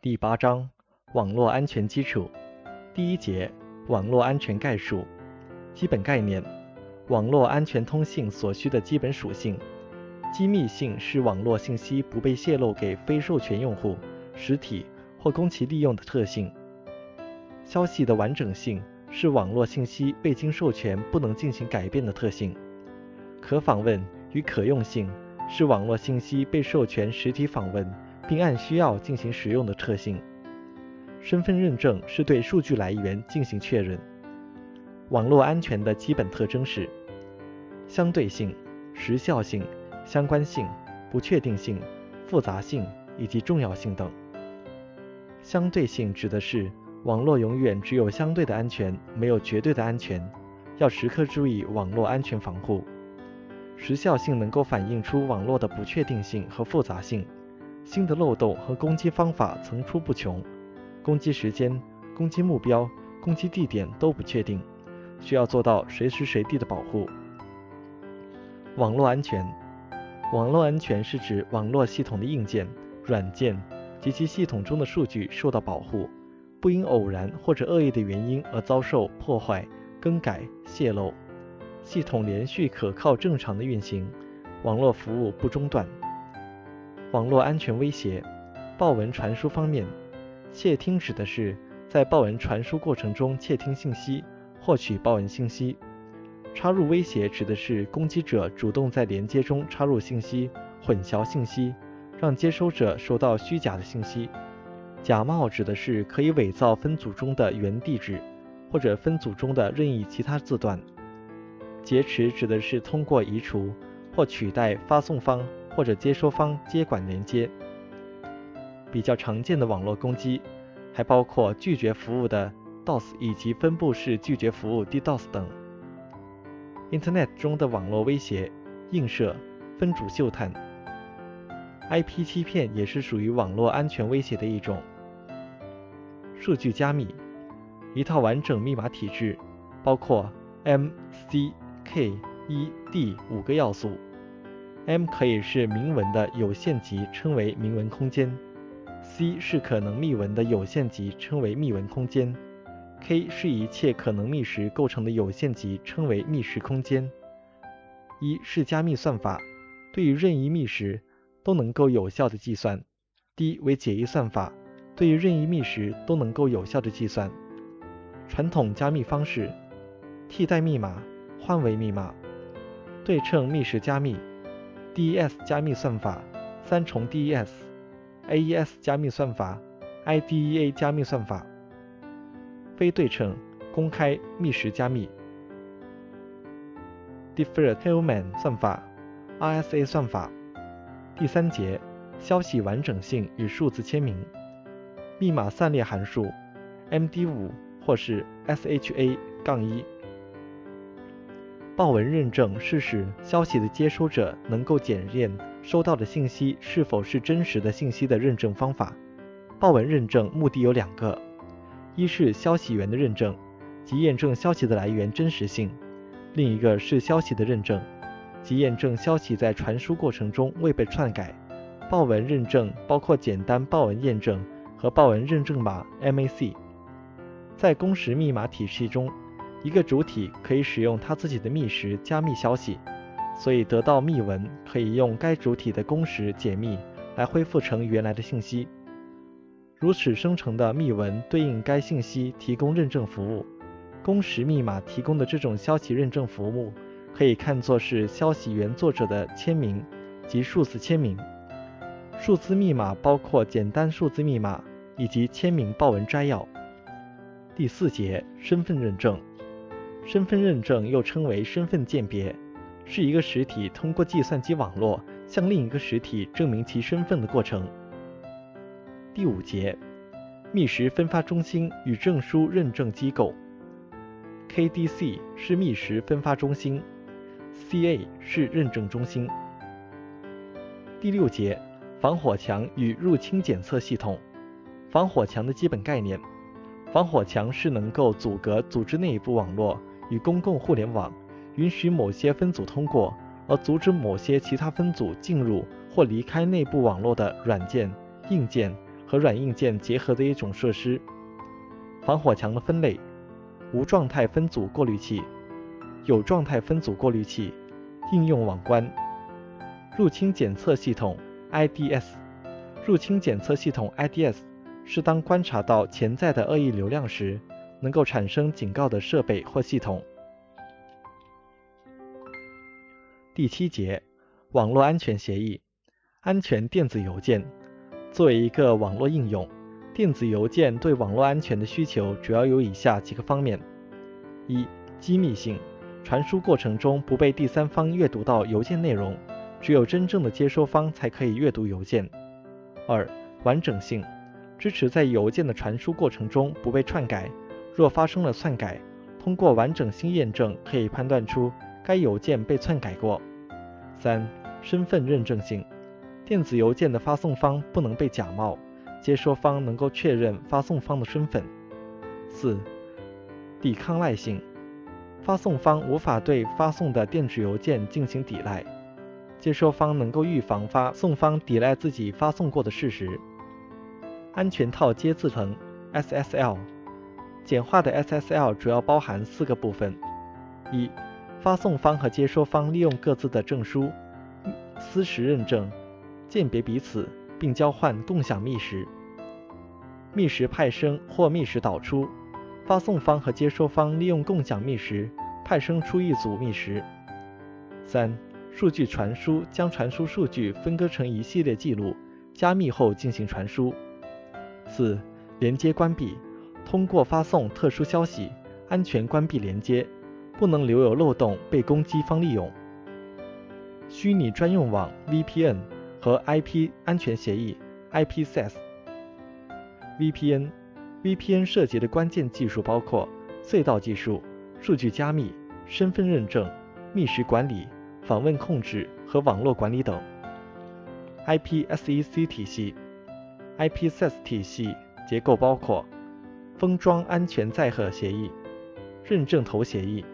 第八章网络安全基础第一节网络安全概述基本概念网络安全通信所需的基本属性机密性是网络信息不被泄露给非授权用户、实体或供其利用的特性。消息的完整性是网络信息未经授权不能进行改变的特性。可访问与可用性是网络信息被授权实体访问并按需要进行使用的特性。身份认证是对数据来源进行确认。网络安全的基本特征是相对性、时效性。相关性、不确定性、复杂性以及重要性等。相对性指的是网络永远只有相对的安全，没有绝对的安全，要时刻注意网络安全防护。时效性能够反映出网络的不确定性和复杂性，新的漏洞和攻击方法层出不穷，攻击时间、攻击目标、攻击地点都不确定，需要做到随时随地的保护。网络安全。网络安全是指网络系统的硬件、软件及其系统中的数据受到保护，不因偶然或者恶意的原因而遭受破坏、更改、泄露，系统连续可靠正常的运行，网络服务不中断。网络安全威胁，报文传输方面，窃听指的是在报文传输过程中窃听信息，获取报文信息。插入威胁指的是攻击者主动在连接中插入信息，混淆信息，让接收者收到虚假的信息。假冒指的是可以伪造分组中的原地址，或者分组中的任意其他字段。劫持指的是通过移除或取代发送方或者接收方接管连接。比较常见的网络攻击还包括拒绝服务的 DOS 以及分布式拒绝服务 DDoS 等。Internet 中的网络威胁、映射、分组嗅探、IP 欺骗也是属于网络安全威胁的一种。数据加密，一套完整密码体制，包括 M、C、K、E、D 五个要素。M 可以是明文的有限级，称为明文空间；C 是可能密文的有限级，称为密文空间。K 是一切可能密时构成的有限级，称为密时空间。一是加密算法，对于任意密时都能够有效的计算。D 为解译算法，对于任意密时都能够有效的计算。传统加密方式：替代密码、换位密码、对称密时加密、DES 加密算法、三重 DES、AES 加密算法、IDEA 加密算法。非对称、公开、密时加密。Different Hellman 算法、RSA 算法。第三节，消息完整性与数字签名。密码散列函数：MD5 或是 SHA-1。报文认证是使消息的接收者能够检验收到的信息是否是真实的信息的认证方法。报文认证目的有两个。一是消息源的认证，即验证消息的来源真实性；另一个是消息的认证，即验证消息在传输过程中未被篡改。报文认证包括简单报文验证和报文认证码 （MAC）。在公时密码体系中，一个主体可以使用它自己的密匙加密消息，所以得到密文可以用该主体的公时解密来恢复成原来的信息。如此生成的密文对应该信息提供认证服务。公时密码提供的这种消息认证服务，可以看作是消息原作者的签名及数字签名。数字密码包括简单数字密码以及签名报文摘要。第四节，身份认证。身份认证又称为身份鉴别，是一个实体通过计算机网络向另一个实体证明其身份的过程。第五节，密时分发中心与证书认证机构。KDC 是密时分发中心，CA 是认证中心。第六节，防火墙与入侵检测系统。防火墙的基本概念：防火墙是能够阻隔组织内部网络与公共互联网，允许某些分组通过，而阻止某些其他分组进入或离开内部网络的软件、硬件。和软硬件结合的一种设施。防火墙的分类：无状态分组过滤器、有状态分组过滤器、应用网关、入侵检测系统 IDS。入侵检测系统 IDS 是当观察到潜在的恶意流量时，能够产生警告的设备或系统。第七节，网络安全协议。安全电子邮件作为一个网络应用，电子邮件对网络安全的需求主要有以下几个方面：一、机密性，传输过程中不被第三方阅读到邮件内容，只有真正的接收方才可以阅读邮件；二、完整性，支持在邮件的传输过程中不被篡改，若发生了篡改，通过完整性验证可以判断出该邮件被篡改过。三、身份认证性，电子邮件的发送方不能被假冒，接收方能够确认发送方的身份。四、抵抗赖性，发送方无法对发送的电子邮件进行抵赖，接收方能够预防发送方抵赖自己发送过的事实。安全套接字层 （SSL），简化的 SSL 主要包含四个部分：一、发送方和接收方利用各自的证书、私实认证，鉴别彼此，并交换共享密时。密时派生或密时导出，发送方和接收方利用共享密时派生出一组密时。三、数据传输将传输数据分割成一系列记录，加密后进行传输。四、连接关闭，通过发送特殊消息，安全关闭连接。不能留有漏洞被攻击方利用。虚拟专用网 VPN 和 IP 安全协议 IPsec。VPN VPN 涉及的关键技术包括隧道技术、数据加密、身份认证、密室管理、访问控制和网络管理等。IPsec 体系 IPsec 体系结构包括封装安全载荷协议、认证头协议。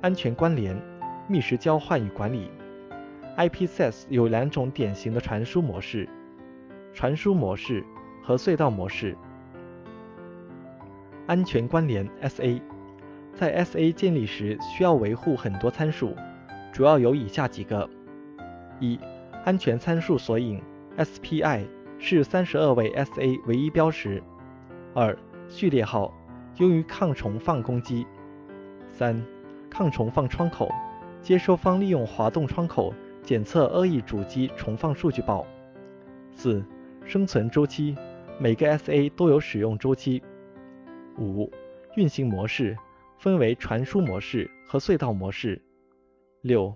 安全关联、密时交换与管理。IPsec 有两种典型的传输模式：传输模式和隧道模式。安全关联 SA 在 SA 建立时需要维护很多参数，主要有以下几个：一、安全参数索引 SPI 是三十二位 SA 唯一标识；二、序列号用于抗重放攻击；三。抗重放窗口，接收方利用滑动窗口检测恶意主机重放数据包。四、生存周期，每个 SA 都有使用周期。五、运行模式，分为传输模式和隧道模式。六、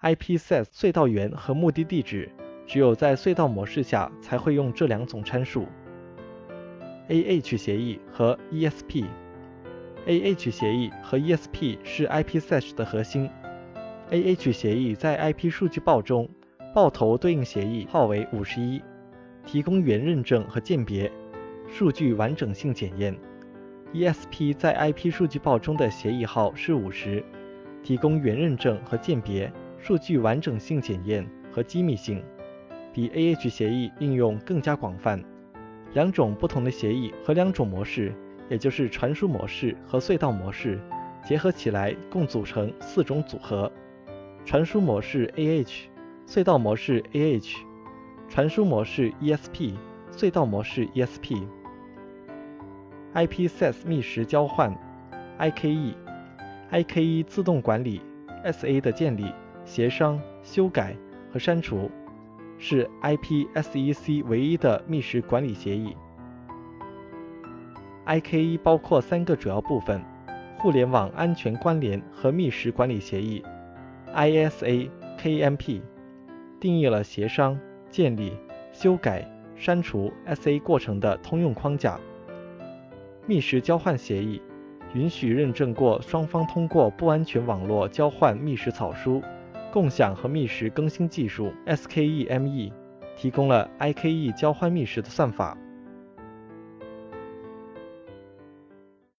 IPsec 隧道源和目的地址，只有在隧道模式下才会用这两种参数。AH 协议和 ESP。AH 协议和 ESP 是 IPsec 的核心。AH 协议在 IP 数据报中，报头对应协议号为五十一，提供原认证和鉴别、数据完整性检验。ESP 在 IP 数据报中的协议号是五十，提供原认证和鉴别、数据完整性检验和机密性，比 AH 协议应用更加广泛。两种不同的协议和两种模式。也就是传输模式和隧道模式结合起来，共组成四种组合：传输模式 AH，隧道模式 AH，传输模式 ESP，隧道模式 ESP。IPsec 密匙交换 IKE，IKE 自动管理 SA 的建立、协商、修改和删除，是 IPsec 唯一的密时管理协议。IKE 包括三个主要部分：互联网安全关联和密时管理协议 （ISA-KMP），定义了协商、建立、修改、删除 SA 过程的通用框架。密时交换协议允许认证过双方通过不安全网络交换密时草书，共享和密时更新技术 （SKEME），提供了 IKE 交换密时的算法。